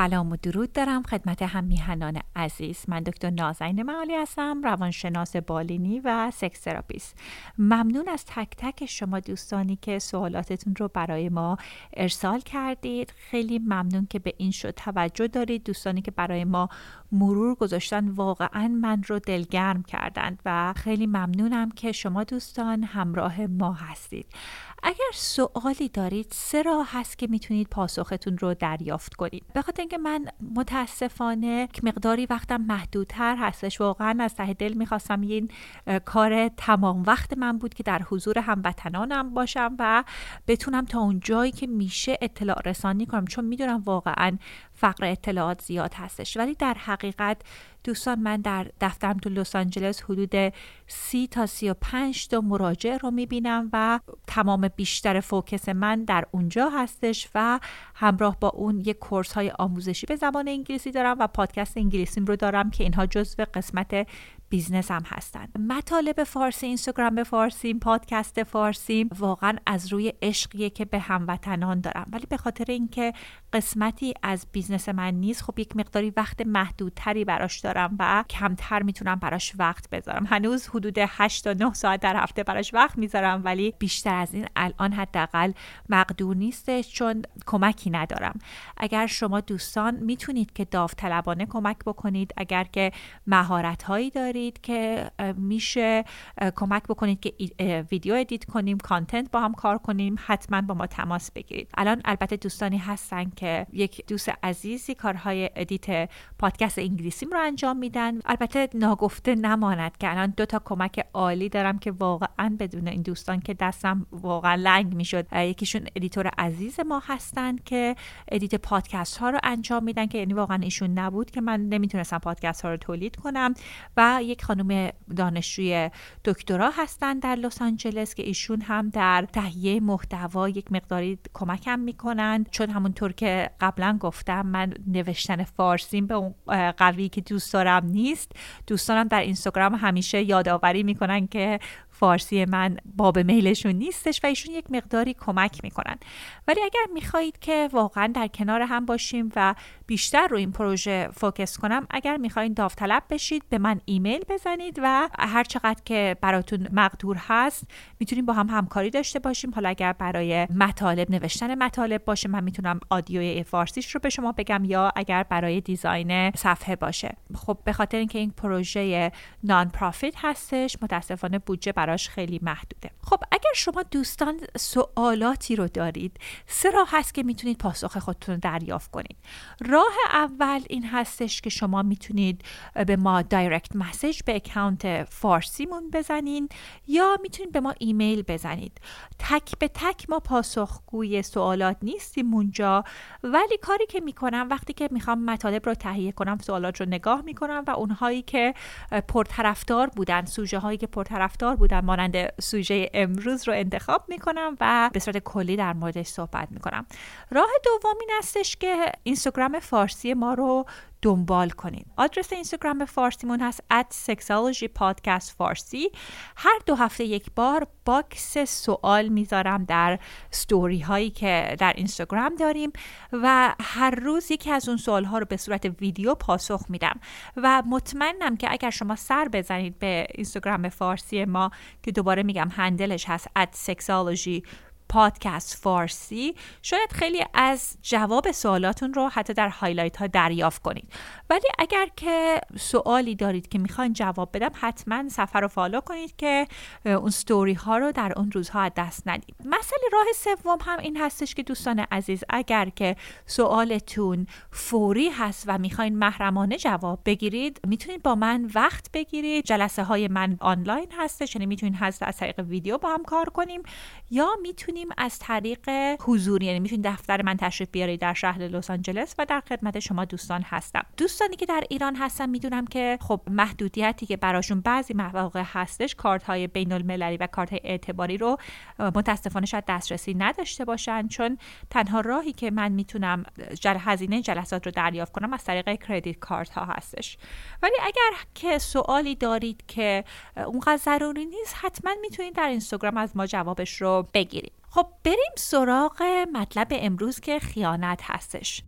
سلام و درود دارم خدمت هم میهنان عزیز. من دکتر نازنین معالی هستم روانشناس بالینی و sex therapist. ممنون از تک تک شما دوستانی که سوالاتتون رو برای ما ارسال کردید. خیلی ممنون که به این شد توجه دارید. دوستانی که برای ما مرور گذاشتن واقعا من رو دلگرم کردند و خیلی ممنونم که شما دوستان همراه ما هستید. اگر سوالی دارید سه راه هست که می‌تونید پاسختون رو دریافت کنید. به خاطر اینکه من متاسفانه مقداری وقتم محدودتر هستش. واقعا از ته دل می‌خواستم این کار تمام وقت من بود که در حضور هموطنانم باشم و بتونم تا اون جایی که میشه اطلاع رسانی کنم. چون می‌دونم واقعا فقر اطلاعات زیاد هستش. ولی در حقیقت دوستان من در دفترم تو لس آنجلس حدود سی تا سی و پنج تا مراجع رو می‌بینم و تمام بیشتر فوکس من در اونجا هستش و همراه با اون یک course های آموزشی به زبان انگلیسی دارم و پادکست انگلیسیم رو دارم که اینها جزو قسمت business هم هستن. مطالب فارسی اینستاگرام فارسی پادکست فارسی واقعا از روی عشقیه که به هموطنان دارم. ولی به خاطر اینکه قسمتی از business من نیست خب یک مقداری وقت محدودتری براش دارم و کمتر می‌تونم براش وقت بذارم. هنوز حدود 8 تا 9 ساعت در هفته براش وقت می‌ذارم ولی بیشتر از این الان حداقل مقدور نیستش چون کمکی ندارم. اگر شما دوستان می‌تونید که داوطلبانه کمک بکنید اگر که مهارت هایی دارید که میشه کمک بکنید که ویدیو edit کنیم content با هم کار کنیم حتما با ما تماس بگیرید. الان البته دوستانی هستن که یک دوست عزیزی کارهای edit پادکست انگلیسیم رو میدن. البته ناگفته نماند که الان دو تا کمک عالی دارم که واقعا بدون این دوستان که دستم واقعا لنگ می‌شد. یکیشون editor عزیز ما هستن که edit پادکست ها رو انجام میدن که یعنی واقعا ایشون نبود که من نمی‌تونستم پادکست ها رو تولید کنم. و یک خانم دانشجوی دکترا هستن در لس آنجلس که ایشون هم در تهیه محتوا یک مقداری کمکم می‌کنن. چون همونطور که قبلا گفتم من نوشتن فارسیم به اون قوی که دوست دارم نیست. دوستانم در اینستاگرام همیشه یادآوری می‌کنن که فارسی من باب میلشون نیستش و ایشون یک مقداری کمک می‌کنن. ولی اگر می‌خواهید که واقعا در کنار هم باشیم و بیشتر رو این پروژه focus کنم اگر می‌خواهید داوطلب بشید به من ایمیل بزنید و هر چقدر که براتون مقدور هست می‌تونیم با هم همکاری داشته باشیم. حالا اگر برای مطالب نوشتن مطالب باشه من می‌تونم audio ی فارسیش رو به شما بگم یا اگر برای design صفحه باشه. خب به خاطر اینکه این پروژه nonprofit هستش متاسفانه بودجه براش خیلی محدوده. خب اگر شما دوستان سوالاتی رو دارید سه راه هست که می‌تونید پاسخ خودتون رو دریافت کنید. راه اول این هستش که شما می‌تونید به ما direct message به account فارسیمون بزنین یا می‌تونید به ما ایمیل بزنید. تک به تک ما پاسخگوی سوالات نیستیم اونجا ولی کاری که می‌کنم وقتی که می‌خوام مطالب رو تهیه کنم سوالات رو نگاه می‌کنم و اونهایی که پرطرفدار بودن سوژه هایی که پرطرفدار بودن مانند سوژه امروز رو انتخاب می‌کنم و به صورت کلی در موردش صحبت می‌کنم. راه دوم این هستش که اینستاگرام فارسی ما رو دنبال کنید آدرس اینستاگرام فارسیمون هست at sexology podcast فارسی. هر دو هفته یک بار box سوال می‌ذارم در ستوری هایی که در اینستاگرام داریم و هر روز یکی از اون سوال ها رو به صورت ویدیو پاسخ میدم. و مطمئنم که اگر شما سر بزنید به اینستاگرام فارسی ما که دوباره میگم handle ش هست at sexology پادکست فارسی شاید خیلی از جواب سوالاتون رو حتی در highlight ها دریافت کنید. ولی اگر که سوالی دارید که می‌خواین جواب بدم حتما صفحه رو follow کنید که اون ستوری ها رو در اون روزها از دست ندید. مسئله راه سوم هم این هستش که دوستان عزیز اگر که سوالتون فوری هست و می‌خواین محرمانه جواب بگیرید می‌تونید با من وقت بگیرید. جلسه های من آنلاین هستش یعنی می‌تونید هست از طریق ویدیو با هم کار کنیم. یا می‌تونید می‌تونیم از طریق حضوری یعنی می‌تونید دفتر من تشریف بیارید در شهر لس آنجلس و در خدمت شما دوستان هستم. دوستانی که در ایران هستن می‌دونم که خب محدودیتی که براشون بعضی مواقع هستش کارت های بین المللی و کارت های اعتباری رو متاسفانه شاید دسترسی نداشته باشن چون تنها راهی که من می‌تونم جل هزینه جلسات رو دریافت کنم از طریق کردیت کارت ها هستش. ولی اگر که سوالی دارید که اونقدر ضروری نیست حتما می‌تونید در اینستاگرام از ما جوابش رو بگیرید. خب بریم سراغ مطلب امروز که خیانت هستش.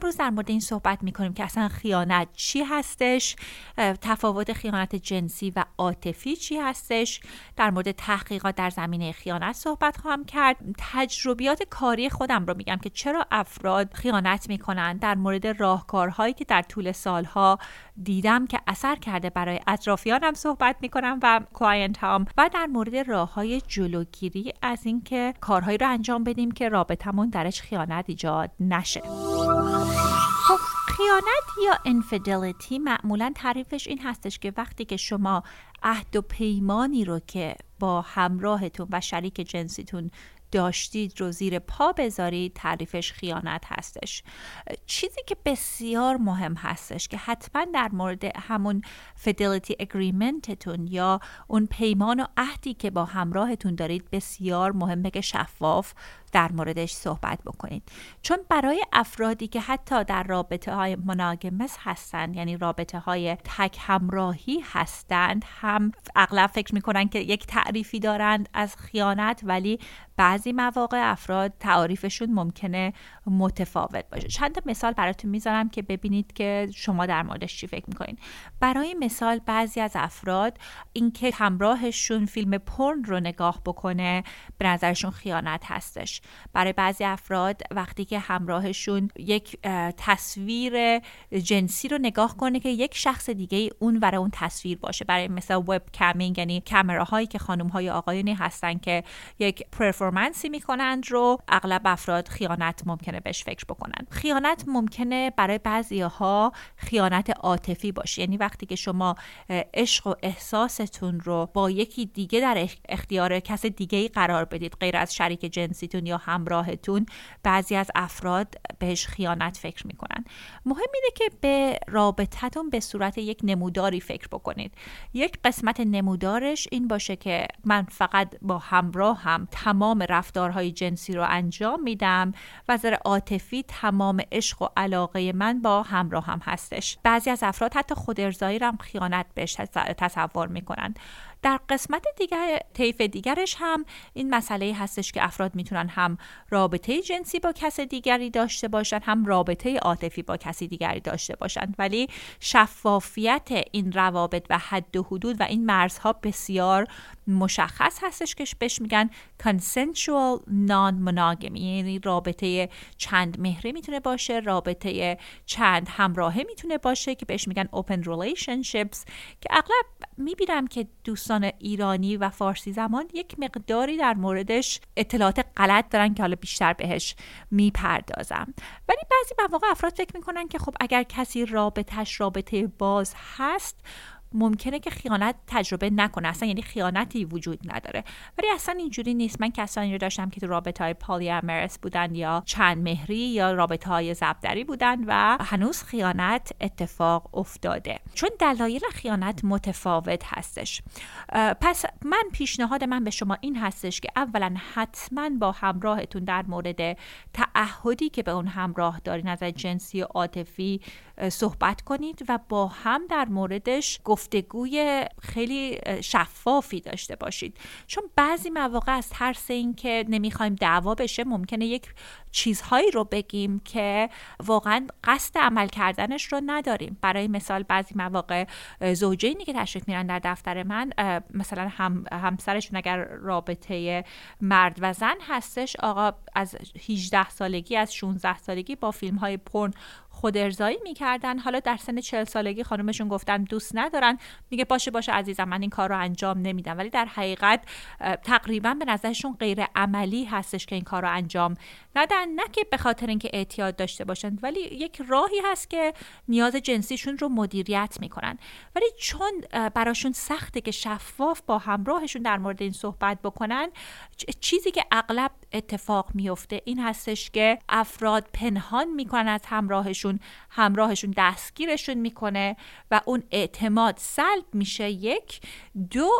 امروز در مورد این صحبت می‌کنیم که اصلا خیانت چی هستش تفاوت خیانت جنسی و عاطفی چی هستش. در مورد تحقیقات در زمینه خیانت صحبت خواهم کرد. تجربیات کاری خودم رو میگم که چرا افراد خیانت می‌کنن. در مورد راهکارهایی که در طول سالها دیدم که اثر کرده برای اطرافیانم صحبت می‌کنم و client هام و در مورد راه های جلوگیری از اینکه کارهایی رو انجام بدیم که رابطمون درش خیانت ایجاد نشه. خب خیانت یا انفیدلیتی معمولا تعریفش این هستش که وقتی که شما عهد و پیمانی رو که با همراهتون و شریک جنسیتون داشتید رو زیر پا بذارید تعریفش خیانت هستش. چیزی که بسیار مهم هستش که حتما در مورد همون فیدلیتی اگریمنتتون یا اون پیمان و عهدی که با همراهتون دارید بسیار مهمه که شفاف در موردش صحبت بکنید. چون برای افرادی که حتی در رابطه های مناگمس هستند یعنی رابطه های تک همراهی هستند هم اغلب فکر می‌کنن که یک تعریفی دارند از خیانت ولی بعضی مواقع افراد تعریفشون ممکنه متفاوت باشه. چند مثال براتون می‌ذارم که ببینید که شما در موردش چی فکر می‌کنین. برای مثال بعضی از افراد اینکه همراهشون فیلم پرن رو نگاه بکنه به نظرشون خیانت هستش. برای بعضی افراد وقتی که همراهشون یک تصویر جنسی رو نگاه کنه که یک شخص دیگه اون ور اون تصویر باشه. برای مثل وب کامینگ یعنی کامراهایی که خانم های آقایونی هستن که یک پرفورمنسی می‌کنند رو اغلب افراد خیانت ممکنه بهش فکر بکنن. خیانت ممکنه برای بعضی ها خیانت عاطفی باشه. یعنی وقتی که شما عشق و احساستون رو با یکی دیگه در اختیار کس دیگه قرار بدید غیر از شریک جنسیتون یا همراهتون بعضی از افراد بهش خیانت فکر می‌کنن. مهم اینه که به رابطتون به صورت یک نموداری فکر بکنید. یک قسمت نمودارش این باشه که من فقط با همراه هم تمام رفتارهای جنسی رو انجام میدم و نظر عاطفی تمام عشق و علاقه من با همراه هم هستش. بعضی از افراد حتی خود ارزایی هم خیانت بهش تصور می‌کنن. در قسمت دیگر طیف دیگرش هم این مسئله هستش که افراد می‌تونن هم رابطه جنسی با کس دیگری داشته باشن هم رابطه عاطفی با کسی دیگری داشته باشند ولی شفافیت این روابط و حد و حدود و این مرزها بسیار مشخص هستش که بهش میگن consensual non-monogamy. یعنی رابطه چند مهره می‌تونه باشه رابطه چند همراهه می‌تونه باشه که بهش میگن open relationships. که اغلب می‌بینم که دوستان ایرانی و فارسی زمان یک مقداری در موردش اطلاعات غلط دارن که حالا بیشتر بهش می‌پردازم. ولی بعضی مواقع افراد فکر می‌کنن که خب اگر کسی رابطهش رابطه باز هست ممکنه که خیانت تجربه نکنه. اصلا یعنی خیانتی وجود نداره. ولی اصلا اینجوری نیست. من کسانی رو داشتم که تو رابطه های پالی امرس بودن یا چند مهری یا رابطه های زبدری بودن و هنوز خیانت اتفاق افتاده. چون دلایل خیانت متفاوت هستش. پس من پیشنهاد من به شما این هستش که اولا حتما با همراهتون در مورد تعهدی که به اون همراه دارین از جنسی و عاطفی صحبت کنید و با هم در موردش گفتگوی خیلی شفافی داشته باشید. چون بعضی مواقع از ترس اینکه نمی‌خوایم دعوا بشه ممکنه یک چیزهایی رو بگیم که واقعا قصد عمل کردنش رو نداریم. برای مثال بعضی مواقع زوجینی که تشریف میرن در دفتر من. مثلا هم همسرشون اگر رابطه مرد و زن هستش آقا از 18 سالگی از 16 سالگی با فیلم های پرن خود ارزایی می‌کردن. حالا در سن 40 سالگی خانمشون گفتن دوست ندارن. میگه باشه باشه عزیزم من این کار رو انجام نمیدم. ولی در حقیقت تقریبا به نظرشون غیر عملی هستش که این کار رو انجام ندن نه که به خاطر اینکه اعتیاد داشته باشن ولی یک راهی هست که نیاز جنسیشون رو مدیریت می‌کنن. ولی چون براشون سخته که شفاف با همراهشون در مورد این صحبت بکنن چیزی که اغلب اتفاق میفته این هستش که افراد پنهان می‌کنن از همراهشون همراهشون دستگیرشون می‌کنه و اون اعتماد سلب میشه. یک. دو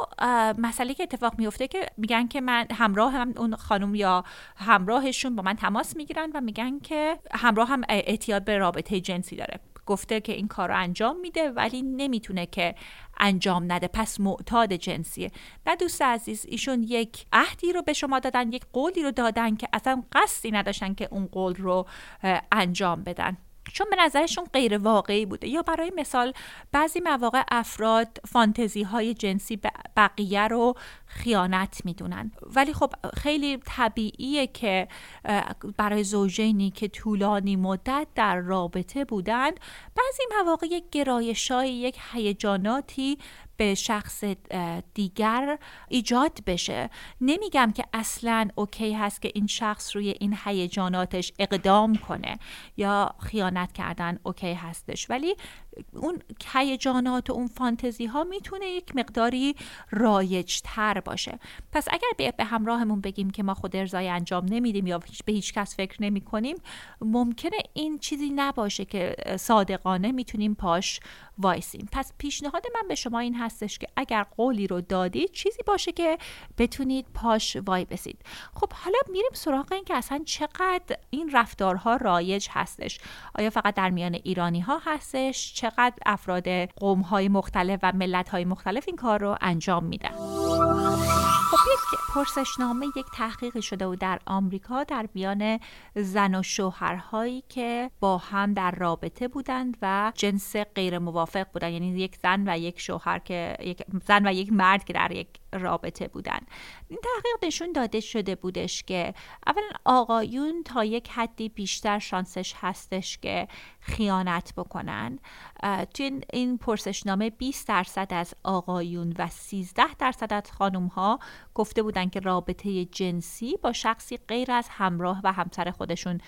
مسئله که اتفاق میفته که میگن که من همراه هم اون خانم یا همراهشون با من تماس می‌گیرن و میگن که همراه هم اعتیاد به رابطه جنسی داره. گفته که این کار رو انجام میده ولی نمی‌تونه که انجام نده. پس معتاد جنسیه. نه دوست عزیز ایشون یک عهدی رو به شما دادن یک قولی رو دادن که اصلا قصدی نداشتن که اون قول رو انجام بدن. چون به نظرشون غیر واقعی بوده. یا برای مثال بعضی مواقع افراد فانتزی های جنسی بقیه رو خیانت می‌دونن. ولی خب خیلی طبیعیه که برای زوجینی که طولانی مدت در رابطه بودند بعضی مواقع یک گرایشای یک هیجاناتی به شخص دیگر ایجاد بشه. نمیگم که اصلا OK هست که این شخص روی این هیجاناتش اقدام کنه یا خیانت کردن OK هستش. ولی اون هیجانات و اون فانتزی ها می‌تونه یک مقداری رایج تر باشه. پس اگر به همراهمون بگیم که ما خود ارزای انجام نمیدیم یا به هیچ کس فکر نمی کنیم ممکنه این چیزی نباشه که صادقانه می‌تونیم پاش وایسیم. پس پیشنهاد من به شما این هستش که اگر قولی رو دادید چیزی باشه که بتونید پاش وای بسید. خب حالا میریم سراغ این که اصلا چقدر این رفتارها رایج هستش. آیا فقط در میان ایرانی ها هستش؟ چقدر افراد قوم های مختلف و ملت های مختلف این کار رو انجام میدن. خب یک پرسشنامه یک تحقیق شده و در آمریکا در بیان زن و شوهرهایی که با هم در رابطه بودند و جنس غیر موافق بودن یعنی یک زن و یک شوهر که یک زن و یک مرد که در یک رابطه بودن این تحقیق نشون داده شده بودش که اولا آقایون تا یک حدی بیشتر شانسش هستش که خیانت بکنن. توی این پرسشنامه 20 درصد از آقایون و 13 درصد از خانم ها گفته بودن که رابطه جنسی با شخصی غیر از همراه و همسر خودشون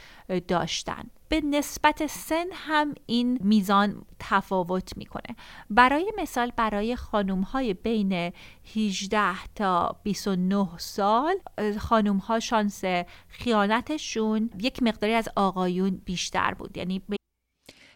داشتن. به نسبت سن هم این میزان تفاوت می‌کنه. برای مثال برای خانوم های بین 18 تا 29 سال خانوم ها شانس خیانتشون یک مقداری از آقایون بیشتر بود. یعنی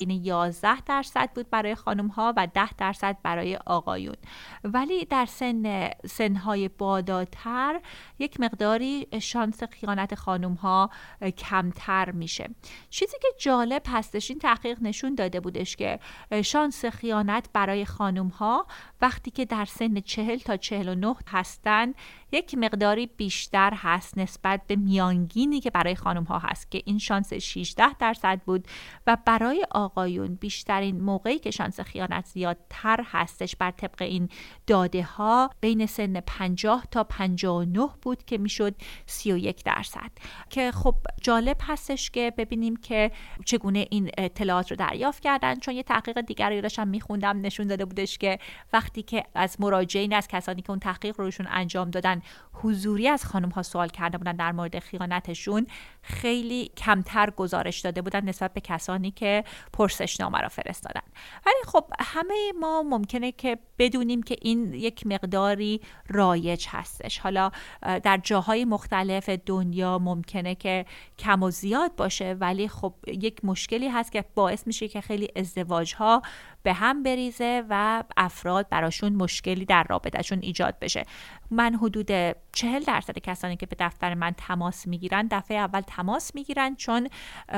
این 11 درصد بود برای خانم ها و 10 درصد برای آقایون. ولی در سن سنهای بالاتر یک مقداری شانس خیانت خانم ها کمتر میشه. چیزی که جالب هستش این تحقیق نشون داده بودش که شانس خیانت برای خانم ها وقتی که در سن 40 تا 49 هستند یک مقداری بیشتر هست نسبت به میانگینی که برای خانم ها هست که این شانس 16 درصد بود و برای آقایون بیشترین موقعی که شانس خیانت زیادتر هستش بر طبق این داده ها بین سن 50 تا 59 بود که می‌شد 31 درصد. که خب جالب هستش که ببینیم که چگونه این اطلاعات رو دریافت کردن چون یه تحقیق دیگری داشتم میخوندم نشون داده بودش که وقتی که از مراجعین از کسانی که اون تحقیق روشون انجام دادن حضوری از خانم ها سوال کرده بودن در مورد خیانتشون خیلی کمتر گزارش داده بودن نسبت به کسانی که پرسشنامه را فرستادن. ولی خب همه ما ممکنه که بدونیم که این یک مقداری رایج هستش. حالا در جاهای مختلف دنیا ممکنه که کم و زیاد باشه ولی خب یک مشکلی هست که باعث میشه که خیلی ازدواج ها به هم بریزه و افراد براشون مشکلی در رابطهشون ایجاد بشه. من حدود چهل درصد کسانی که به دفتر من تماس می‌گیرن دفعه اول تماس می‌گیرن چون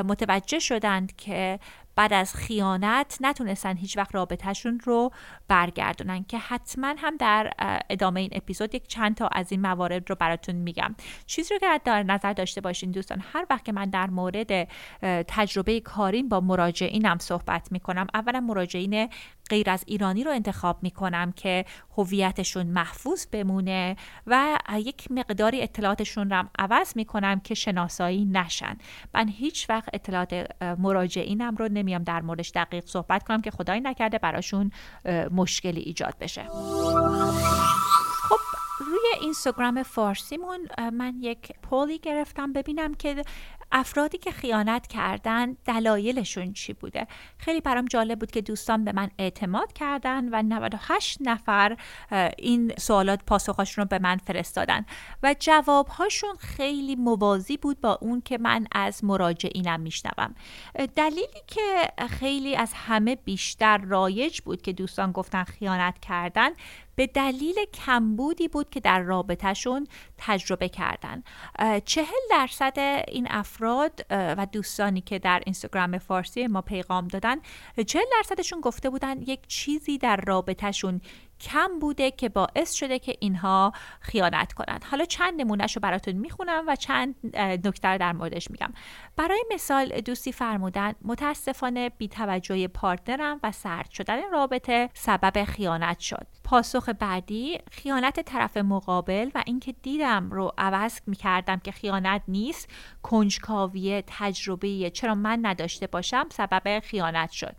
متوجه شدند که بعد از خیانت نتونستن هیچ وقت رابطهشون رو برگردونن که حتما هم در ادامه این اپیزود یک چند تا از این موارد رو براتون میگم. چیزی رو که در نظر داشته باشین دوستان هر وقت که من در مورد تجربه کارین با مراجعینم صحبت می‌کنم اولا مراجعین غیر از ایرانی رو انتخاب می‌کنم که هویتشون محفوظ بمونه و یک مقداری اطلاعاتشون رو عوض می‌کنم که شناسایی نشن. من هیچ وقت اطلاعات مراجعینم رو نمیام در موردش دقیق صحبت کنم که خدایی نکرده براشون مشکلی ایجاد بشه. خب اینستاگرام فارسیمون من یک پولی گرفتم ببینم که افرادی که خیانت کردن دلایلشون چی بوده. خیلی برام جالب بود که دوستان به من اعتماد کردن و 98 نفر این سوالات پاسخاشون رو به من فرستادن و جوابهاشون خیلی موازی بود با اون که من از مراجعینم میشنوم. دلیلی که خیلی از همه بیشتر رایج بود که دوستان گفتن خیانت کردن به دلیل کمبودی بود که در رابطهشون تجربه کردن. چهل درصد این افراد و دوستانی که در اینستاگرام فارسی ما پیغام دادن چهل درصدشون گفته بودن یک چیزی در رابطهشون کم بوده که باعث شده که اینها خیانت کنند. حالا چند نمونهش رو براتون می‌خونم و چند نکته در موردش میگم. برای مثال دوستی فرمودن متاسفانه بیتوجهی پارتنرم و سرد شدن رابطه سبب خیانت شد. پاسخ بعدی خیانت طرف مقابل و اینکه دیدم رو عوض می‌کردم که خیانت نیست کنجکاوی تجربه چرا من نداشته باشم سبب خیانت شد.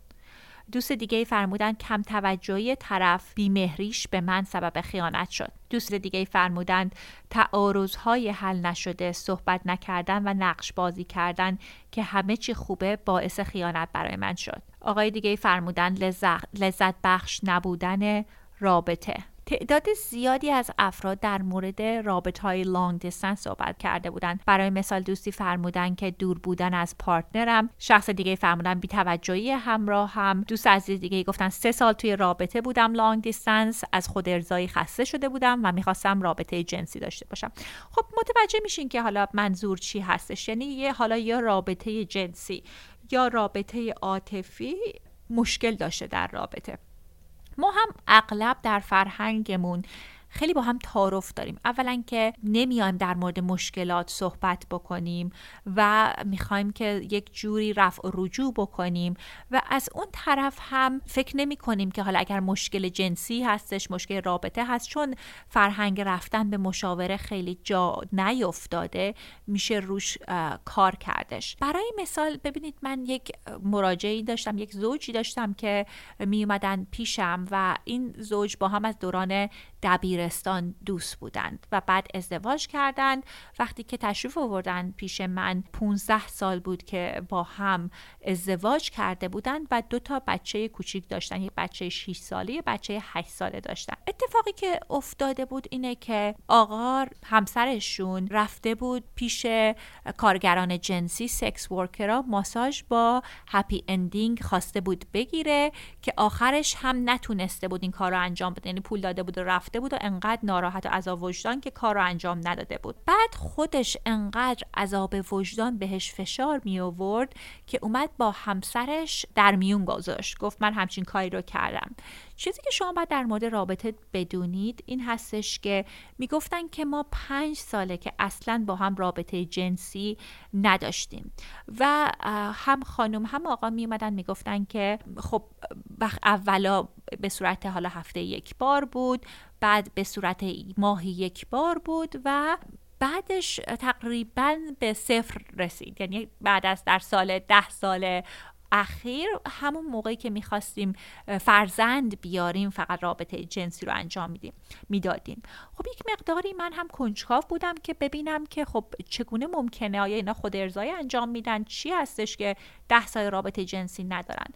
دوست دیگه فرمودن کم توجهی طرف بیمهریش به من سبب خیانت شد. دوست دیگه فرمودند تعارضهای حل نشده صحبت نکردن و نقش بازی کردن که همه چی خوبه باعث خیانت برای من شد. آقای دیگه فرمودن لذت, لذت بخش نبودن رابطه. تعداد زیادی از افراد در مورد رابطه های long distance صحبت کرده بودند. برای مثال دوستی فرمودن که دور بودن از partner م شخص دیگه فرمودن بیتوجهی همراه هم. دوست عزیز دیگه گفتن سه سال توی رابطه بودم long distance از خود ارضایی خسته شده بودم و می‌خواستم رابطه جنسی داشته باشم. خب متوجه میشین که حالا منظور چی هستش؟ یعنی یه حالا یا رابطه جنسی یا رابطه عاطفی مشکل داشته در رابطه. ما هم اغلب در فرهنگمون خیلی با هم تعارف داریم. اولا که نمیایم در مورد مشکلات صحبت بکنیم و می‌خوایم که یک جوری رفع و رجوع بکنیم و از اون طرف هم فکر نمی کنیم که حالا اگر مشکل جنسی هستش مشکل رابطه هست چون فرهنگ رفتن به مشاوره خیلی جا نیفتاده میشه روش کار کردش. برای مثال ببینید من یک مراجعی داشتم یک زوجی داشتم که می پیشم و این زوج با هم از دوران دبیرستان دوست بودند و بعد ازدواج کردند. وقتی که تشریف آوردن پیش من 15 سال بود که با هم ازدواج کرده بودند و دو تا بچه کوچیک داشتن. یک بچه 6 ساله یک بچه 8 ساله داشتن. اتفاقی که افتاده بود اینه که آقا همسرشون رفته بود پیش کارگران جنسی سکس ورکرا ماساژ با هپی اندینگ خواسته بود بگیره که آخرش هم نتونسته بود این کار رو انجام بده. یعنی پول داده بود و رفته بود و انقدر ناراحت و عذاب وجدان که کار رو انجام نداده بود. بعد خودش انقدر عذاب وجدان بهش فشار می آورد که اومد با همسرش در میون گذاشت. گفت من همچین کاری رو کردم. چیزی که شما باید در مورد رابطه بدونید این هستش که می‌گفتن که ما پنج ساله که اصلا با هم رابطه جنسی نداشتیم. و هم خانم هم آقا میومدن می‌گفتن که خب اولا به صورت حالا هفته یک بار بود بعد به صورت ماهی یک بار بود و بعدش تقریبا به صفر رسید. یعنی بعد از در سال ده سال اخیر همون موقعی که می‌خواستیم فرزند بیاریم فقط رابطه جنسی رو انجام میدیم می‌دادیم. خب یک مقداری من هم کنجکاو بودم که ببینم که خب چگونه ممکنه آیا اینا خود ارضایی انجام میدن؟ چی هستش که ده سال رابطه جنسی ندارن؟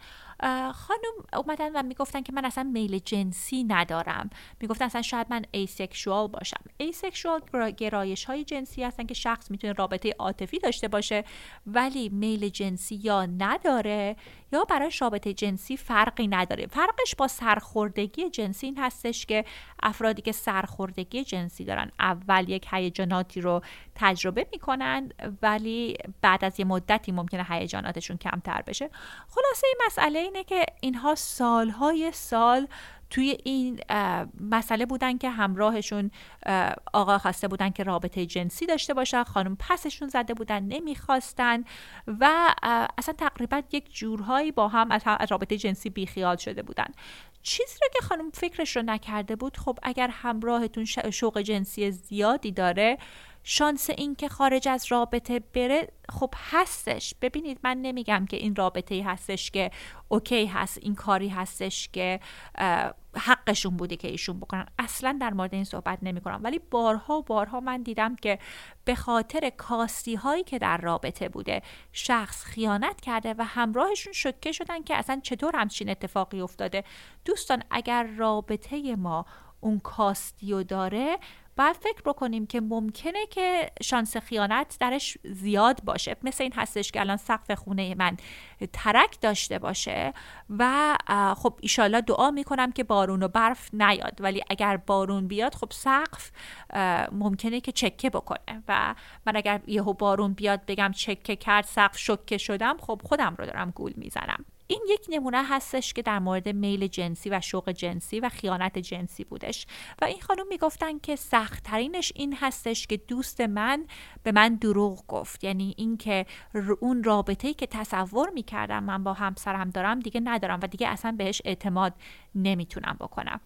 خانم اومدن و می‌گفتن که من اصلا میل جنسی ندارم. می‌گفتن اصلا شاید من asexual باشم. asexual گرایش های جنسی هستن که شخص می‌تونه رابطه عاطفی داشته باشه ولی میل جنسی یا نداره یا برای رابطه جنسی فرقی نداره. فرقش با سرخوردگی جنسی این هستش که افرادی که سرخوردگی جنسی دارن اول یک هیجاناتی رو تجربه می‌کنن ولی بعد از یه مدتی ممکنه هیجاناتشون کمتر بشه. خلاصه این مسئله اینه که اینها سالهای سال توی این مسئله بودن که همراهشون آقا خواسته بودن که رابطه جنسی داشته باشن خانم پسشون زده بودن نمی‌خواستن و اصلا تقریبا یک جورهایی با هم از رابطه جنسی بیخیال شده بودن. چیزی رو که خانم فکرش رو نکرده بود خب اگر همراهتون شوق جنسی زیادی داره شانس این که خارج از رابطه بره خب هستش. ببینید من نمیگم که این رابطه هستش که اوکی هست این کاری هستش که حقشون بوده که ایشون بکنن. اصلا در مورد این صحبت نمی کنم ولی بارها و بارها من دیدم که به خاطر کاستی هایی که در رابطه بوده شخص خیانت کرده و همراهشون شکه شدن که اصلا چطور همچین اتفاقی افتاده. دوستان اگر رابطه ما اون کاستی داره باید فکر بکنیم که ممکنه که شانس خیانت درش زیاد باشه. مثل این هستش که الان سقف خونه من ترک داشته باشه و خب ایشالله دعا می‌کنم که بارون و برف نیاد. ولی اگر بارون بیاد خب سقف ممکنه که چکه بکنه. و من اگر یهو بارون بیاد بگم چکه کرد سقف شکه شدم خب خودم رو دارم گول می‌زنم. این یک نمونه هستش که در مورد میل جنسی و شوق جنسی و خیانت جنسی بودش. و این خانم می‌گفتن که سختترینش این هستش که دوست من به من دروغ گفت. یعنی اینکه اون رابطه‌ای که تصور می‌کردم من با همسرم دارم دیگه ندارم و دیگه اصلا بهش اعتماد نمی‌تونم بکنم.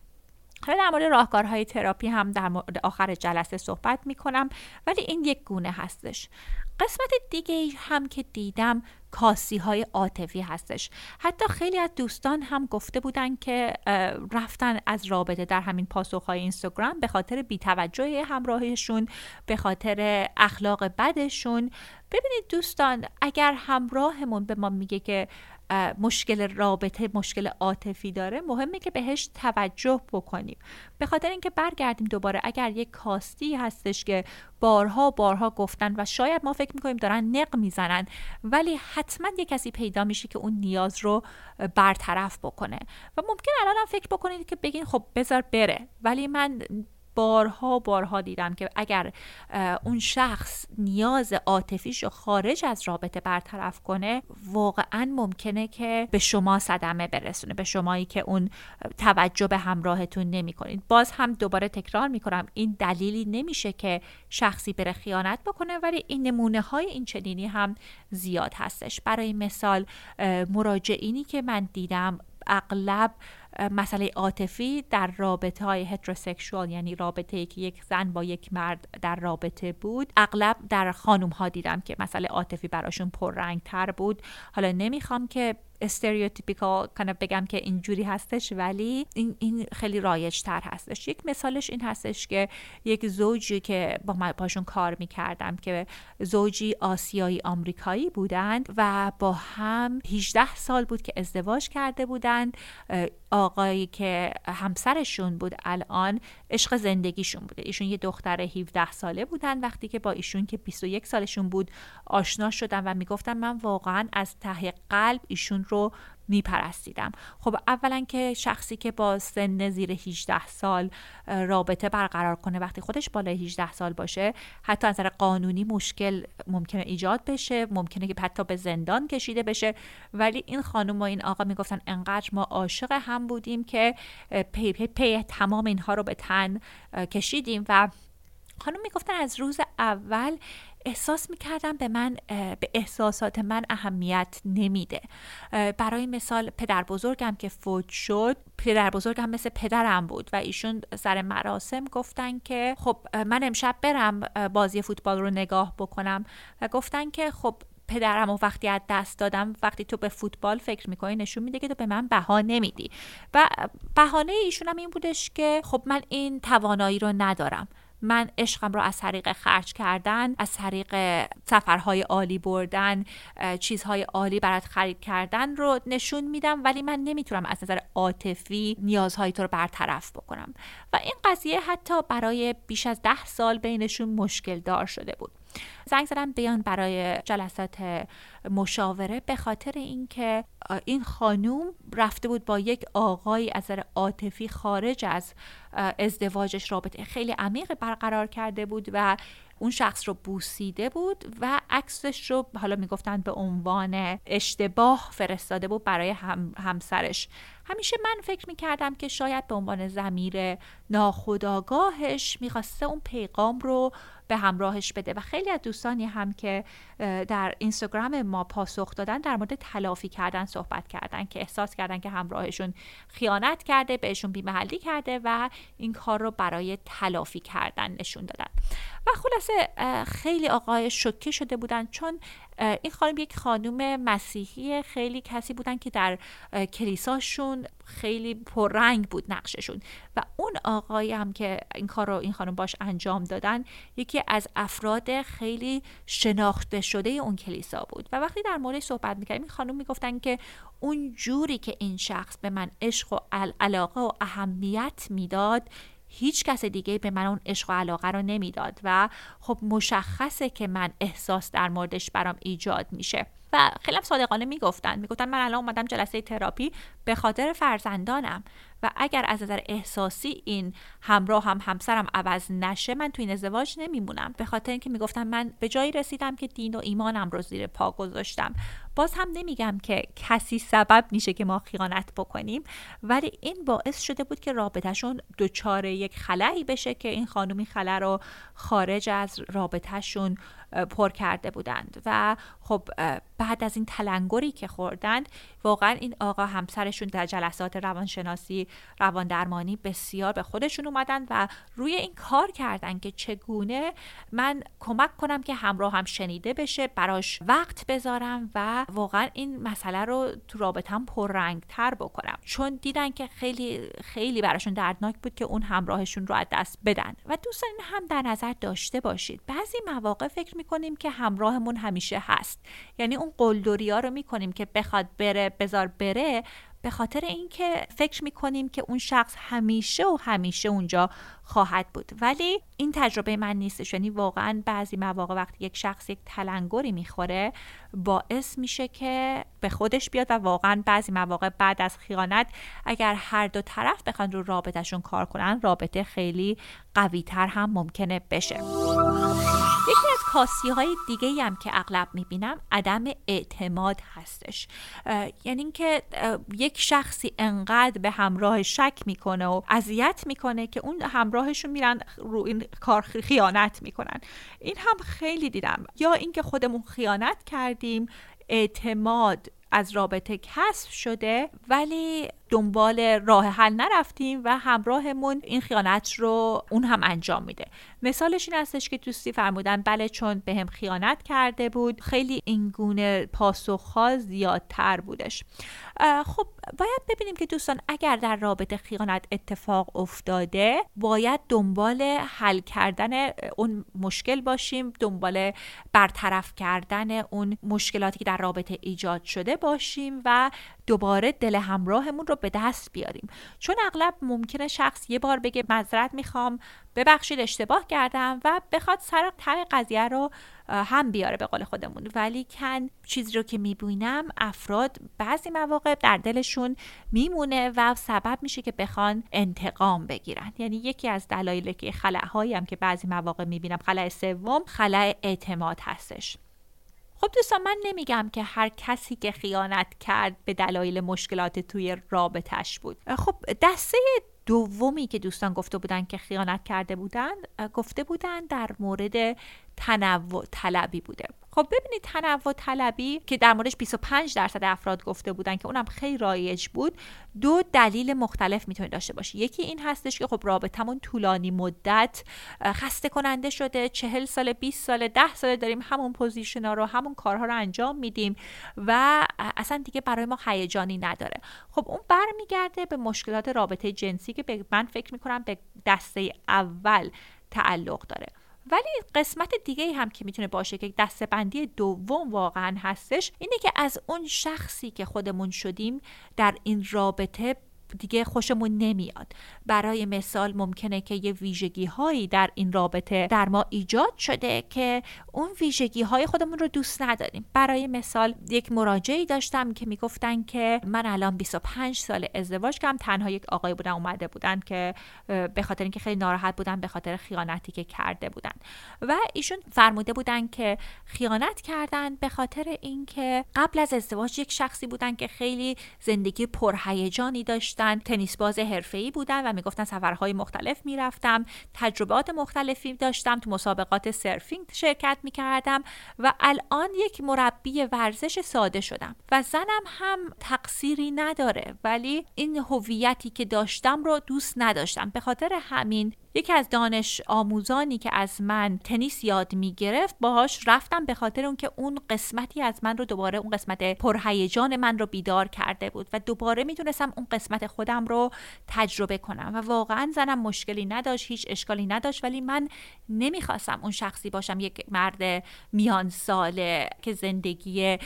حالا در مورد راهکارهای تراپی هم در مورد آخر جلسه صحبت می‌کنم ولی این یک گونه هستش. قسمت دیگه هم که دیدم کاسی های عاطفی هستش. حتی خیلی از دوستان هم گفته بودن که رفتن از رابطه در همین پاسخ های اینستاگرام به خاطر بیتوجه همراهشون به خاطر اخلاق بدشون. ببینید دوستان اگر همراهمون به ما میگه که مشکل رابطه مشکل عاطفی داره مهمه که بهش توجه بکنیم. به خاطر اینکه برگردیم دوباره اگر یک کاستی هستش که بارها بارها گفتن و شاید ما فکر می‌کنیم دارن نق می‌زنن ولی حتما یه کسی پیدا میشه که اون نیاز رو برطرف بکنه. و ممکن الان هم فکر بکنید که بگین خب بذار بره ولی من بارها بارها دیدم که اگر اون شخص نیاز عاطفیش رو خارج از رابطه برطرف کنه واقعا ممکنه که به شما صدمه برسونه به شمایی که اون توجه به همراهتون نمی کنید باز هم دوباره تکرار می کنم این دلیلی نمیشه که شخصی بره خیانت بکنه ولی این نمونه های این چنینی هم زیاد هستش. برای مثال مراجعینی که من دیدم اغلب مسئله عاطفی در رابطه های هتروسکشوال یعنی رابطه ای که یک زن با یک مرد در رابطه بود. اغلب در خانم ها دیدم که مسئله عاطفی براشون پررنگ تر بود. حالا نمی‌خوام که استریوتیپیکال کنه بگم که اینجوری هستش ولی این, این خیلی رایج تر هستش. یک مثالش این هستش که یک زوجی که با من باشون کار می‌کردم که زوجی آسیایی آمریکایی بودند و با هم 18 سال بود که ازدواج کرده بودند. آقایی که همسرشون بود الان عشق زندگیشون بوده. ایشون یه دختر 17 ساله بودن وقتی که با ایشون که 21 سالشون بود آشنا شدن و می‌گفتم من واقعا از ته قلب ایشون رو میپرستیدم. خب اولا که شخصی که با سن زیر 18 سال رابطه برقرار کنه وقتی خودش بالای 18 سال باشه حتی از نظر قانونی مشکل ممکنه ایجاد بشه ممکنه که حتی به زندان کشیده بشه. ولی این خانم و این آقا می‌گفتن انقدر ما عاشق هم بودیم که پی, پی, پی تمام اینها رو به تن کشیدیم. و خانم می‌گفتن از روز اول احساس می‌کردم به من به احساسات من اهمیت نمیده. برای مثال پدر بزرگم که فوت شد پدر بزرگم مثل پدرم بود و ایشون سر مراسم گفتن که خب من امشب برم بازی فوتبال رو نگاه بکنم. و گفتن که خب پدرم و وقتی از دست دادم وقتی تو به فوتبال فکر می‌کنی نشون میده که تو به من بها نمیدی. و بهانه ایشون هم این بودش که خب من این توانایی رو ندارم. من عشقم رو از طریق خرج کردن از طریق سفرهای عالی بردن چیزهای عالی برات خرید کردن رو نشون میدم ولی من نمی‌تونم از نظر عاطفی نیازهای تو رو برطرف بکنم. و این قضیه حتی برای بیش از ده سال بینشون مشکل دار شده بود. زنگ زدم بیان برای جلسات مشاوره به خاطر اینکه این خانوم رفته بود با یک آقایی از نظر عاطفی خارج از ازدواجش رابطه خیلی عمیق برقرار کرده بود و اون شخص رو بوسیده بود و عکسش رو حالا می‌گفتن به عنوان اشتباه فرستاده بود برای هم، همسرش. همیشه من فکر می‌کردم که شاید به عنوان زمیر ناخداگاهش می‌خواسته اون پیغام رو به همراهش بده. و خیلی از دوستانی هم که در اینستاگرام ما پاسخ دادن در مورد تلافی کردن صحبت کردن که احساس کردن که همراهشون خیانت کرده بهشون بیمحلی کرده و این کار رو برای تلافی کردن نشون دادن. و خلاصه خیلی آقای شکه شده بودن چون این خانم یک خانم مسیحی خیلی کسی بودن که در کلیساشون خیلی پررنگ بود نقششون و اون آقایی هم که این کار رو این خانم باش انجام دادن یکی از افراد خیلی شناخته شده اون کلیسا بود. و وقتی در مورد صحبت می‌کردیم این خانم می‌گفتن که اون جوری که این شخص به من عشق و علاقه و اهمیت می‌داد هیچ کس دیگه به من اون عشق و علاقه رو نمی‌داد و خب مشخصه که من احساس در موردش برام ایجاد میشه. و خیلی صادقانه می‌گفتن. می‌گفتن من الان اومدم جلسه تراپی به خاطر فرزندانم. و اگر از نظر احساسی این همراه هم همسرم عوض نشه من تو این ازدواج نمیمونم. به خاطر اینکه می‌گفتم من به جایی رسیدم که دین و ایمانم رو زیر پا گذاشتم. باز هم نمیگم که کسی سبب میشه که ما خیانت بکنیم ولی این باعث شده بود که رابطهشون دچار یک خلایی بشه که این خانومی خلا رو خارج از رابطهشون پر کرده بودند. و خب بعد از این تلنگری که خوردند واقعا این آقا همسرشون در جلسات روانشناسی روان درمانی بسیار به خودشون اومدن و روی این کار کردن که چگونه من کمک کنم که همراه هم شنیده بشه براش وقت بذارم و واقعا این مسئله رو تو رابطم پررنگ تر بکنم. چون دیدن که خیلی خیلی براشون دردناک بود که اون همراهشون رو از دست بدن. و دوستان هم در نظر داشته باشید. بعضی مواقع فکر می‌کنیم که همراهمون همیشه هست. یعنی اون قلدری ها رو می‌کنیم که بخواد بره بذار بره به خاطر اینکه فکر می‌کنیم که اون شخص همیشه و همیشه اونجا خواهد بود. ولی این تجربه من نیستش. یعنی واقعا بعضی مواقع وقتی یک شخص یک تلنگری می‌خوره باعث میشه که به خودش بیاد و واقعا بعضی مواقع بعد از خیانت اگر هر دو طرف بخوان رو رابطهشون کار کنن رابطه خیلی قوی تر هم ممکنه بشه. یکی از کاسی های دیگه هم که اغلب می‌بینم عدم اعتماد هستش. یعنی اینکه یک شخصی انقدر به همراه شک می‌کنه و اذیت می‌کنه که اون همراهشون میرن رو این کار خیانت می‌کنن. این هم خیلی دیدم. یا اینکه خودمون خیانت کردیم اعتماد از رابطه کسب شده ولی دنبال راه حل نرفتیم و همراهمون این خیانت رو اون هم انجام میده. مثالش این هستش که دوستی فرمودن بله چون به هم خیانت کرده بود خیلی این گونه پاسخها زیادتر بودش. خب باید ببینیم که دوستان اگر در رابطه خیانت اتفاق افتاده باید دنبال حل کردن اون مشکل باشیم دنبال برطرف کردن اون مشکلاتی که در رابطه ایجاد شده باشیم و دوباره دل همراهمون رو به دست بیاریم. چون اغلب ممکنه شخص یه بار بگه معذرت می‌خوام ببخشید اشتباه کردم و بخواد سر ته قضیه رو هم بیاره به قول خودمون. ولی کن چیزی رو که می‌بینم افراد بعضی مواقع در دلشون میمونه و سبب میشه که بخوان انتقام بگیرن. یعنی یکی از دلایل که خلعهایی هم که بعضی مواقع می‌بینم خلع سوم خلع اعتماد هستش. خب دوستان من نمیگم که هر کسی که خیانت کرد به دلایل مشکلات توی رابطش بود. خب دسته دومی که دوستان گفته بودن که خیانت کرده بودن گفته بودن در مورد تنوع طلبی بوده. خب ببینید تنوع طلبی که در موردش 25 درصد افراد گفته بودن که اونم خیلی رایج بود دو دلیل مختلف می‌تونه داشته باشه یکی این هستش که خب رابطمون طولانی مدت خسته کننده شده چهل سال 20 سال ده سال داریم همون position ها رو همون کارها رو انجام میدیم و اصلا دیگه برای ما هیجانی نداره. خب اون برمیگرده به مشکلات رابطه جنسی که من فکر می‌کنم به دسته اول تعلق داره. ولی قسمت دیگه هم که می‌تونه باشه که دسته‌بندی دوم واقعا هستش اینه که از اون شخصی که خودمون شدیم در این رابطه دیگه خوشمون نمیاد. برای مثال ممکنه که یه ویژگی هایی در این رابطه در ما ایجاد شده که اون ویژگی های خودمون رو دوست نداریم. برای مثال یک مراجعی داشتم که می‌گفتن که من الان 25 سال ازدواج کردم تنها یک آقای بودن اومده بودن که به خاطر اینکه خیلی ناراحت بودن به خاطر خیانتی که کرده بودن. و ایشون فرموده بودن که خیانت کردن به خاطر اینکه قبل از ازدواج یک شخصی بودن که خیلی زندگی پرهیجانی داشتن تنیس باز حرفه‌ای بودن و می‌گفتن سفرهای مختلف می‌رفتم. تجربات مختلفی داشتم تو مسابقات سرفینگ شرکت می‌کردم و الان یک مربی ورزش ساده شدم و زنم هم تقصیری نداره ولی این هویتی که داشتم رو دوست نداشتم. به خاطر همین یکی از دانش آموزانی که از من تنیس یاد می گرفت باهاش رفتم به خاطر اون که اون قسمتی از من رو دوباره اون قسمت پرهیجان من رو بیدار کرده بود و دوباره می‌تونستم اون قسمت خودم رو تجربه کنم. و واقعا زنم مشکلی نداشت هیچ اشکالی نداشت ولی من نمی‌خواستم اون شخصی باشم یک مرد میان ساله که زندگی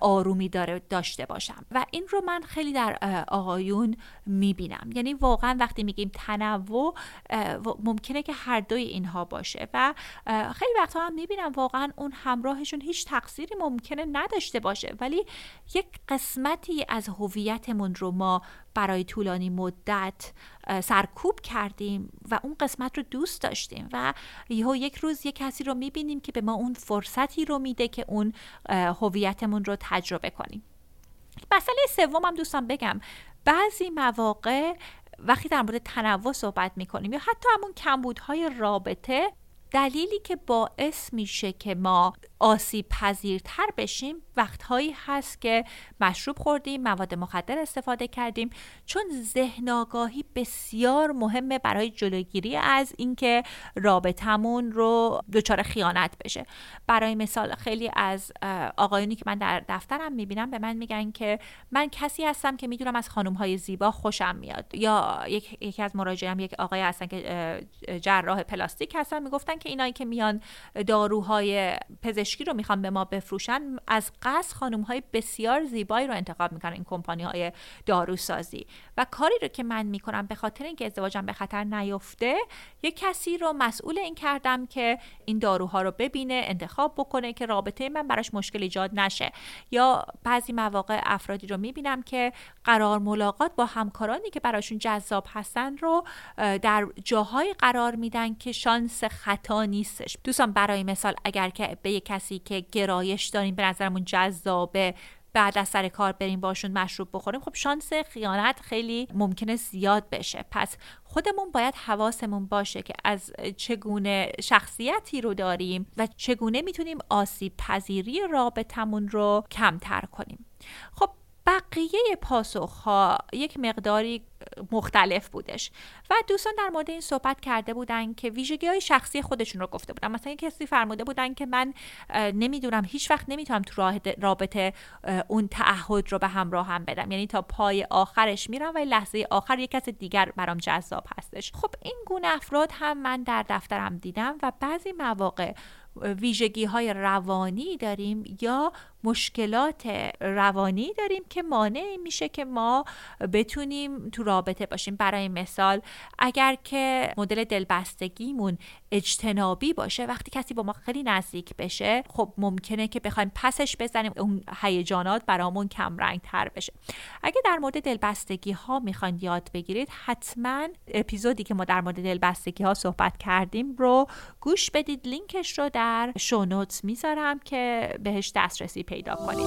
آرومی داره داشته باشم. و این رو من خیلی در آقایون می‌بینم. یعنی واقعا وقتی میگیم تنوع ممکنه که هر دوی اینها باشه. و خیلی وقتا هم می‌بینم واقعا اون همراهشون هیچ تقصیری ممکنه نداشته باشه. ولی یک قسمتی از هویتمون رو ما برای طولانی مدت سرکوب کردیم و اون قسمت رو دوست داشتیم و یهو یک روز یک کسی رو می‌بینیم که به ما اون فرصتی رو میده که اون هویتمون رو تجربه کنیم. مسئله سومم دوستان بگم بعضی مواقع وقتی در مورد تنوع صحبت می‌کنیم یا حتی همون کمبودهای رابطه دلیلی که باعث میشه که ما آسیب پذیرتر بشیم وقتهایی هست که مشروب خوردیم مواد مخدر استفاده کردیم چون ذهن آگاهی بسیار مهمه برای جلوگیری از اینکه رابطمون رو دچار خیانت بشه. برای مثال خیلی از آقایونی که من در دفترم می‌بینم به من میگن که من کسی هستم که می‌دونم از خانم زیبا خوشم میاد. یا یک، یکی از مراجعم یک آقای هستن که جراح پلاستیک هستن می‌گفتن که اینایی که میان داروهای پزشکی رو می‌خوان به ما بفروشن از قصد خانم های بسیار زیبایی رو انتخاب می‌کنن این کمپانی های داروسازی. و کاری رو که من می‌کنم به خاطر اینکه ازدواجم به خطر نیفته یه کسی رو مسئول این کردم که این داروها رو ببینه انتخاب بکنه که رابطه من براش مشکل ایجاد نشه. یا بعضی مواقع افرادی رو می‌بینم که قرار ملاقات با همکارانی که براشون جذاب هستن رو در جاهای قرار میدن که شانس خطا نیستش. دوستان برای مثال اگر که به یه کسی که گرایش داریم به نظرمون جذابه بعد از سر کار بریم باشون مشروب بخوریم خب شانس خیانت خیلی ممکنه زیاد بشه. پس خودمون باید حواسمون باشه که از چگونه شخصیتی رو داریم و چگونه می‌تونیم آسیب پذیری رابطمون رو کمتر کنیم. خب بقیه پاسخ ها یک مقداری مختلف بودش و دوستان در مورد این صحبت کرده بودن که ویژگی های شخصی خودشون رو گفته بودن. مثلا کسی فرموده بودن که من نمی‌دونم هیچ وقت نمی‌تونم تو رابطه اون تعهد رو به همراه هم بدم. یعنی تا پای آخرش میرم و لحظه آخر یک کس دیگر برام جذاب هستش. خب این گونه افراد هم من در دفترم دیدم و بعضی مواقع ویژگی های روانی داریم یا مشکلات روانی داریم که مانع میشه که ما بتونیم تو رابطه باشیم. برای مثال اگر که مدل دلبستگیمون اجتنابی باشه وقتی کسی با ما خیلی نزدیک بشه خب ممکنه که بخوایم پسش بزنیم اون هیجانات برامون کم رنگ تر بشه. اگه در مورد دلبستگی ها می‌خواین یاد بگیرید حتما اپیزودی که ما در مورد دلبستگی ها صحبت کردیم رو گوش بدید. لینکش رو در شونوتس می‌ذارم که بهش دسترسی پیدا کنید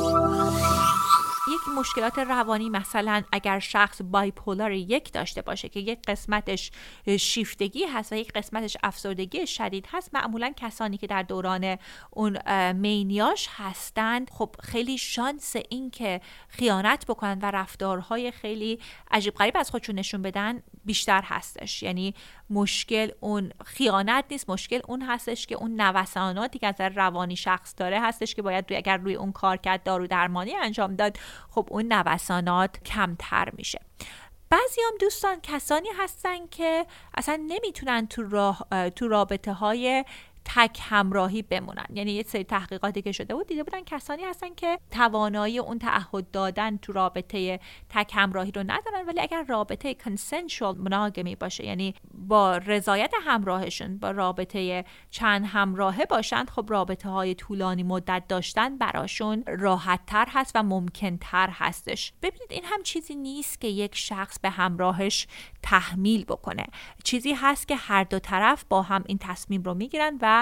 یک مشکلات روانی مثلا اگر شخص بایپولار یک داشته باشه که یک قسمتش شیفتگی هست و یک قسمتش افسردگی شدید هست معمولا کسانی که در دوران اون مینیاش هستند. خب خیلی شانس این که خیانت بکنن و رفتارهای خیلی عجیب غریب از خودشون نشون بدن بیشتر هستش. یعنی مشکل اون خیانت نیست مشکل اون هستش که اون نوساناتی که از روانی شخص داره هستش که باید روی اگر روی اون کار کرد دارو درمانی انجام داد خب اون نوسانات کمتر میشه. بعضی هم دوستان کسانی هستن که اصلا نمی‌تونن تو, راه، تو رابطه های تک همراهی بمونن. یعنی یه سری تحقیقاتی که شده بود دیده بودن کسانی هستن که توانایی اون تعهد دادن تو رابطه تک همراهی رو ندارن ولی اگر رابطه کنسنشوال مناگمی باشه یعنی با رضایت همراهشون با رابطه چند همراهه باشند خب رابطه های طولانی مدت داشتن براشون راحت تر هست و ممکن تر هستش. ببینید این هم چیزی نیست که یک شخص به همراهش تحمیل بکنه. چیزی هست که هر دو طرف با هم این تصمیم رو می‌گیرن و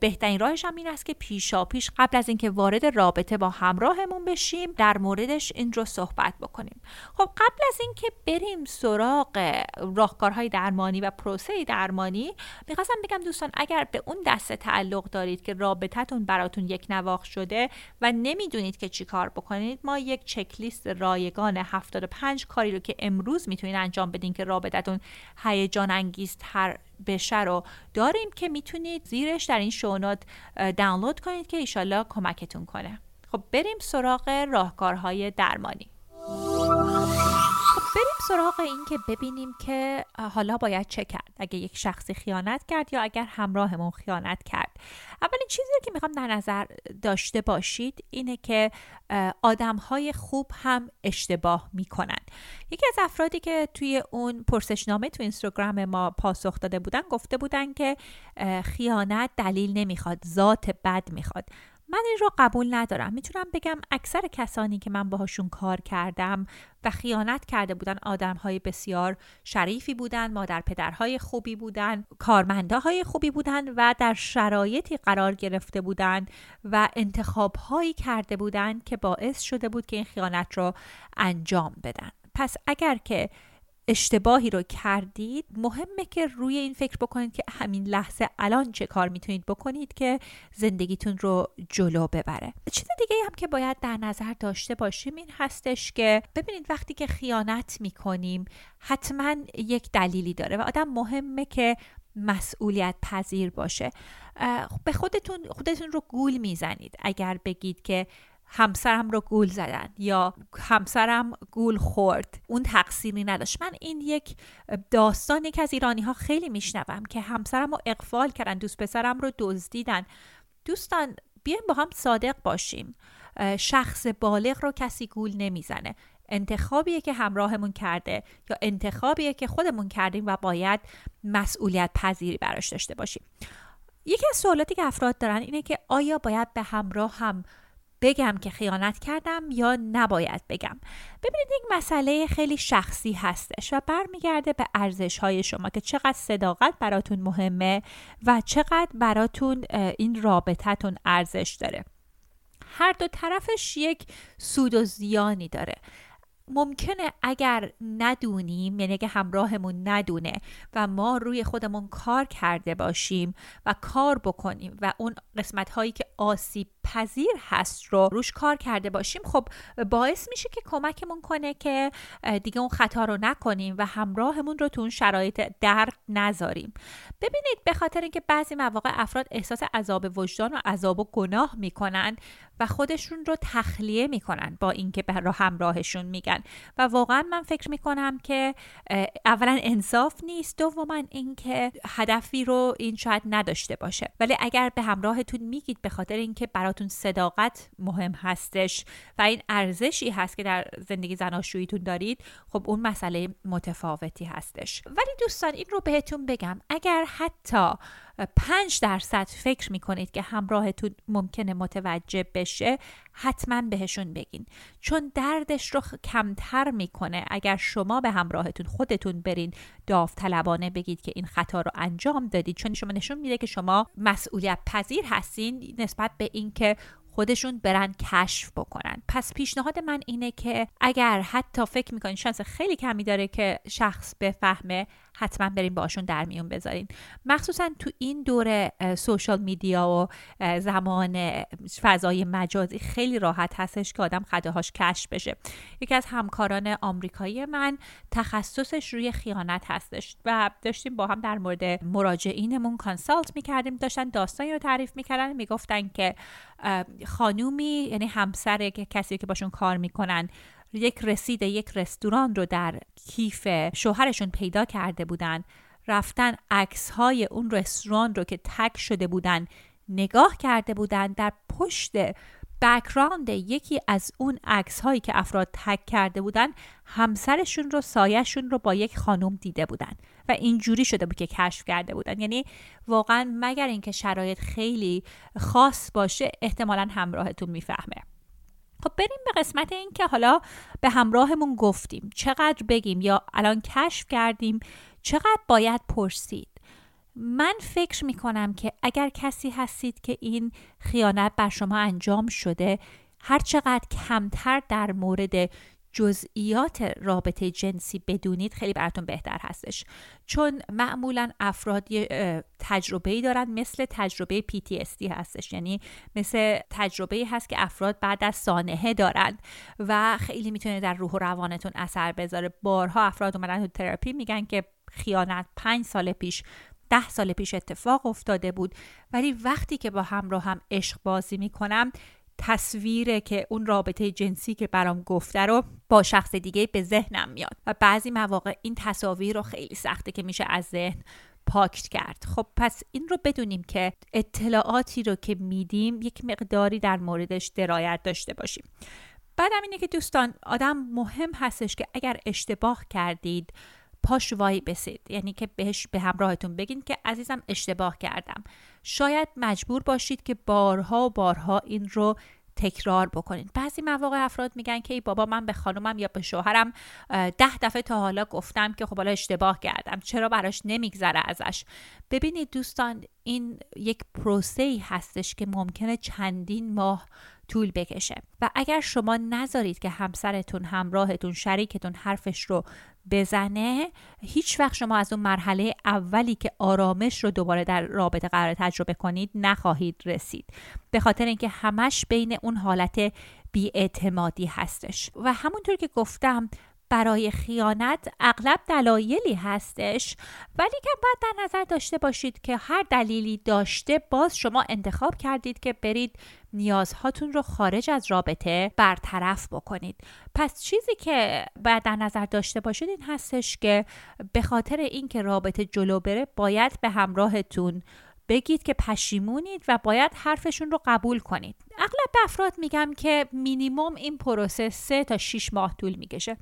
بهترین راهش هم این است که پیشا پیش قبل از اینکه وارد رابطه با همراهمون بشیم در موردش این رو صحبت بکنیم. خب قبل از اینکه بریم سراغ راهکارهای درمانی و پروسه درمانی می‌خواستم بگم دوستان اگر به اون دسته تعلق دارید که رابطتون براتون یک نواخ شده و نمی‌دونید که چی کار بکنید ما یک چکلیست رایگان 75 کاری رو که امروز می‌تونید انجام بدین که رابطتون هیجان انگیزتر بشه رو داریم که می‌تونید زیرش در این شونات دانلود کنید که ایشالله کمکتون کنه. خب بریم سراغ راهکارهای درمانی. بریم سراغ این که ببینیم که حالا باید چه کرد. اگه یک شخصی خیانت کرد یا اگر همراهمون خیانت کرد. اولین چیزی که می‌خوام در نظر داشته باشید اینه که آدم های خوب هم اشتباه می‌کنن. یکی از افرادی که توی اون پرسشنامه تو اینستاگرام ما پاسخ داده بودن گفته بودن که خیانت دلیل نمی‌خواد ذات بد می‌خواد. من این رو قبول ندارم. می‌تونم بگم اکثر کسانی که من باهاشون کار کردم و خیانت کرده بودن آدم های بسیار شریفی بودن مادر پدرهای خوبی بودن کارمنده های خوبی بودن و در شرایطی قرار گرفته بودن و انتخاب هایی کرده بودن که باعث شده بود که این خیانت رو انجام بدن. پس اگر که اشتباهی رو کردید مهمه که روی این فکر بکنید که همین لحظه الان چه کار می‌تونید بکنید که زندگیتون رو جلو ببره. چیز دیگه هم که باید در نظر داشته باشیم این هستش که ببینید وقتی که خیانت می‌کنیم حتما یک دلیلی داره و آدم مهمه که مسئولیت پذیر باشه. به خودتون خودتون رو گول می‌زنید. اگر بگید که همسرم رو گول زدن یا همسرم گول خورد. اون تقصیری نداشت. من این یک داستانی که از ایرانی ها خیلی میشنوم که همسرم رو اقفال کردن دوست پسرم رو دزدیدن. دوستان بیایم با هم صادق باشیم. شخص بالغ رو کسی گول نمی‌زنه. انتخابیه که همراهمون کرده یا انتخابیه که خودمون کردیم و باید مسئولیت پذیری براش داشته باشیم. یکی از سوالاتی که افراد دارن اینه که آیا باید به همراه هم بگم که خیانت کردم یا نباید بگم. ببینید یک مسئله خیلی شخصی هستش و برمیگرده به ارزش های شما که چقدر صداقت براتون مهمه و چقدر براتون این رابطتون ارزش داره. هر دو طرفش یک سود و زیانی داره. ممکنه اگر ندونیم یعنی که همراهمون ندونه و ما روی خودمون کار کرده باشیم و کار بکنیم و اون قسمت هایی که آسیب پذیر هست رو روش کار کرده باشیم خب باعث میشه که کمکمون کنه که دیگه اون خطا رو نکنیم و همراهمون رو تو اون شرایط درد نذاریم. ببینید به خاطر اینکه بعضی مواقع افراد احساس عذاب وجدان و عذاب و گناه می‌کنن و خودشون رو تخلیه می‌کنن با اینکه به همراهشون میگن. و واقعا من فکر می‌کنم که اولا انصاف نیست دوما اینکه هدفی رو این شاید نداشته باشه. ولی اگر به همراهتون میگید به خاطر اینکه براتون صداقت مهم هستش و این ارزشی هست که در زندگی زناشوییتون دارید. خب اون مسئله متفاوتی هستش. ولی دوستان این رو بهتون بگم. اگر حتی پنج درصد فکر می‌کنید که همراهتون ممکنه متوجه بشه حتما بهشون بگین. چون دردش رو کمتر می‌کنه. اگر شما به همراهتون خودتون برین داوطلبانه بگید که این خطا رو انجام دادید چون شما نشون میده که شما مسئولیت پذیر هستین نسبت به اینکه خودشون برن کشف بکنن. پس پیشنهاد من اینه که اگر حتی فکر می‌کنین شانس خیلی کمی داره که شخص بفهمه حتما بریم باشون در میون بذارین. مخصوصا تو این دوره سوشال میدیا و زمان فضای مجازی خیلی راحت هستش که آدم خداهاش کشف بشه. یکی از همکاران آمریکایی من تخصصش روی خیانت هستش و داشتیم با هم در مورد مراجعینمون کانسالت می‌کردیم. داشتن داستانی رو تعریف می‌کردن می‌گفتن که خانومی یعنی همسر کسی که باشون کار می‌کنن یک رسید یک رستوران رو در کیف شوهرشون پیدا کرده بودن. رفتن عکس های اون رستوران رو که تک شده بودن نگاه کرده بودن. در پشت بکراند یکی از اون عکس هایی که افراد تک کرده بودن همسرشون رو سایهشون رو با یک خانم دیده بودن و اینجوری شده بود که کشف کرده بودن. یعنی واقعا مگر اینکه شرایط خیلی خاص باشه احتمالا همراهتون می‌فهمه. خب بریم به قسمت این که حالا به همراهمون گفتیم. چقدر بگیم یا الان کشف کردیم چقدر باید پرسید. من فکر می کنم که اگر کسی هستید که این خیانت بر شما انجام شده هر چقدر کمتر در مورد جزئیات رابطه جنسی بدونید خیلی براتون بهتر هستش. چون معمولا افراد تجربه دارن مثل تجربه PTSD هستش. یعنی مثل تجربه هست که افراد بعد از سانحه دارن و خیلی می‌تونه در روح و روانتون اثر بذاره. بارها افراد اومدن تو تراپی میگن که خیانت پنج سال پیش ده سال پیش اتفاق افتاده بود. ولی وقتی که با همراه هم عشق بازی می‌کنم تصویره که اون رابطه جنسی که برام گفته رو با شخص دیگه به ذهنم میاد و بعضی مواقع این تصاویر رو خیلی سخته که میشه از ذهن پاکت کرد. خب پس این رو بدونیم که اطلاعاتی رو که میدیم یک مقداری در موردش درایت داشته باشیم. بعدم اینه که دوستان آدم مهم هستش که اگر اشتباه کردید پاش وای بسید. یعنی که بهش به همراهتون بگین که عزیزم اشتباه کردم. شاید مجبور باشید که بارها و بارها این رو تکرار بکنید بعضی مواقع افراد میگن که ای بابا من به خانومم یا به شوهرم ده دفعه تا حالا گفتم که خب حالا اشتباه کردم. چرا براش نمیگذره ازش؟ ببینید دوستان این یک پروسه ای هستش که ممکنه چندین ماه طول بکشه. و اگر شما نذارید که همسرتون همراهتون شریکتون حرفش رو بزنه هیچ وقت شما از اون مرحله اولی که آرامش رو دوباره در رابطه قرار تجربه کنید نخواهید رسید. به خاطر اینکه همش بین اون حالت بیاعتمادی هستش. و همونطور که گفتم برای خیانت اغلب دلایلی هستش. ولی که باید در نظر داشته باشید که هر دلیلی داشته باز شما انتخاب کردید که برید نیازهاتون رو خارج از رابطه برطرف بکنید. پس چیزی که باید در نظر داشته باشید این هستش که به خاطر اینکه رابطه جلو بره باید به همراهتون بگید که پشیمونید و باید حرفشون رو قبول کنید. اغلب به افراد میگم که مینیموم این پروسه سه تا 6 ماه طول می‌کشه.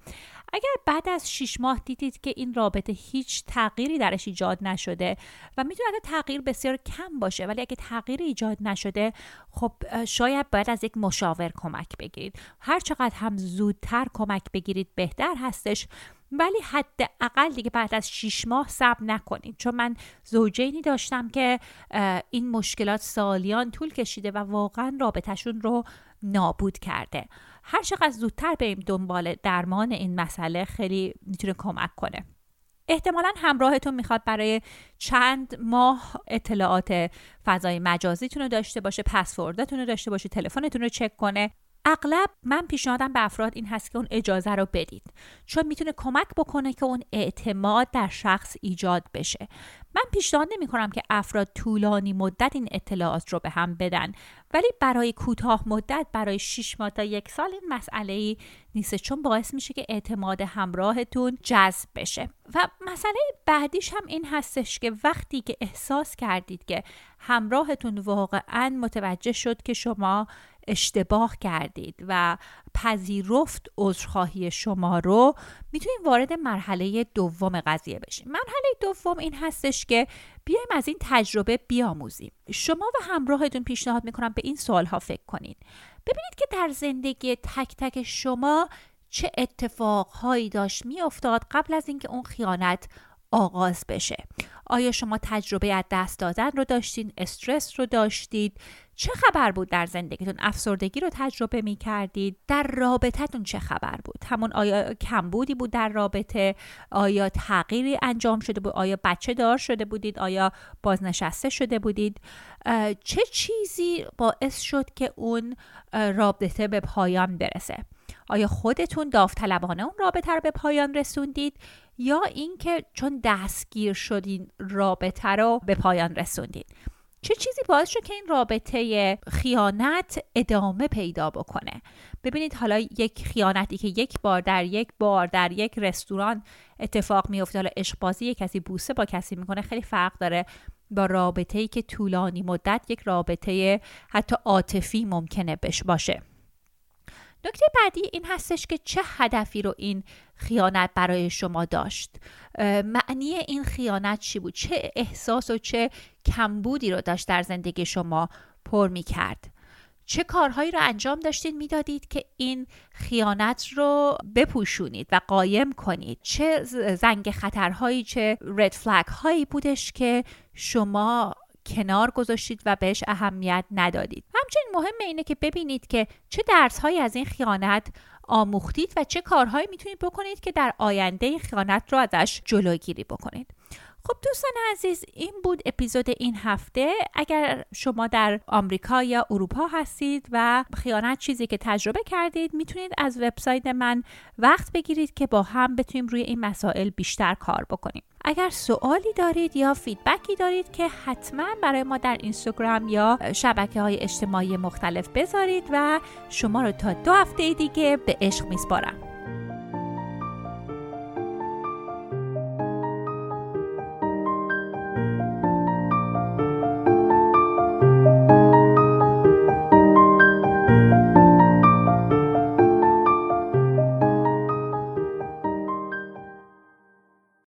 اگر بعد از 6 ماه دیدید که این رابطه هیچ تغییری درش ایجاد نشده و می‌تونه تغییر بسیار کم باشه ولی اگه تغییری ایجاد نشده خب شاید باید از یک مشاور کمک بگیرید. هر چقدر هم زودتر کمک بگیرید بهتر هستش. ولی حداقل دیگه بعد از 6 ماه صبر نکنید چون من زوجینی داشتم که این مشکلات سالیان طول کشیده و واقعا رابطهشون رو نابود کرده. هر چقدر زودتر بریم دنبال درمان این مسئله خیلی می‌تونه کمک کنه. احتمالا همراهتون می‌خواد برای چند ماه اطلاعات فضای مجازیتون رو داشته باشه پسوردتون رو داشته باشه تلفنتون رو چک کنه. اغلب من پیشنهادم به افراد این هست که اون اجازه رو بدید. چون می‌تونه کمک بکنه که اون اعتماد در شخص ایجاد بشه. من پیشنهاد نمی کنم که افراد طولانی مدت این اطلاعات رو به هم بدن. ولی برای کوتاه مدت برای 6 ماه تا یک سال این مسئله ای نیست. چون باعث میشه که اعتماد همراهتون جذب بشه. و مسئله بعدیش هم این هستش که وقتی که احساس کردید که همراهتون واقعا متوجه شد که شما اشتباه کردید و پذیرفت عذرخواهی شما رو می‌تونید وارد مرحله دوم قضیه بشین مرحله دوم این هستش که بیایم از این تجربه بیاموزیم. شما و همراهتون پیشنهاد می‌کنم به این سوال ها فکر کنید ببینید که در زندگی تک تک شما چه اتفاقهایی داشت میافتاد قبل از اینکه اون خیانت آغاز بشه. آیا شما تجربه از دست دادن رو داشتین؟ استرس رو داشتید؟ چه خبر بود در زندگیتون؟ افسردگی رو تجربه می کردید در رابطتون چه خبر بود؟ همون آیا کمبودی بود در رابطه؟ آیا تغییری انجام شده بود؟ آیا بچه دار شده بودید؟ آیا بازنشسته شده بودید؟ چه چیزی باعث شد که اون رابطه به پایان برسه؟ آیا خودتون داوطلبانه اون رابطه رو به پایان رسوندید؟ یا اینکه چون دستگیر شدین رابطه رو به پایان رسوندید؟ چه چیزی باعث شد که این رابطه خیانت ادامه پیدا بکنه؟ ببینید حالا یک خیانتی که یک بار در یک بار در یک رستوران اتفاق میفته حالا عشق کسی بوسه با کسی می‌کنه خیلی فرق داره با رابطه ای که طولانی مدت یک رابطه حتی عاطفی ممکنه بش باشه. نکته بعدی این هستش که چه هدفی رو این خیانت برای شما داشت. معنی این خیانت چی بود؟ چه احساس و چه کمبودی رو داشت در زندگی شما پر می کرد چه کارهایی رو انجام داشتید می‌دادید که این خیانت رو بپوشونید و قایم کنید؟ چه زنگ خطرهایی چه رد فلگ هایی بودش که شما کنار گذاشتید و بهش اهمیت ندادید. همچنین مهم اینه که ببینید که چه درس هایی از این خیانت آموختید و چه کارهایی می‌تونید بکنید که در آینده این خیانت رو ازش جلوگیری بکنید. خب دوستان عزیز این بود اپیزود این هفته. اگر شما در آمریکا یا اروپا هستید و خیانت چیزی که تجربه کردید می‌تونید از وبسایت من وقت بگیرید که با هم بتونیم روی این مسائل بیشتر کار بکنیم. اگر سوالی دارید یا فیدبکی دارید که حتما برای ما در اینستاگرام یا شبکه های اجتماعی مختلف بذارید و شما رو تا دو هفته دیگه به عشق میسپارم.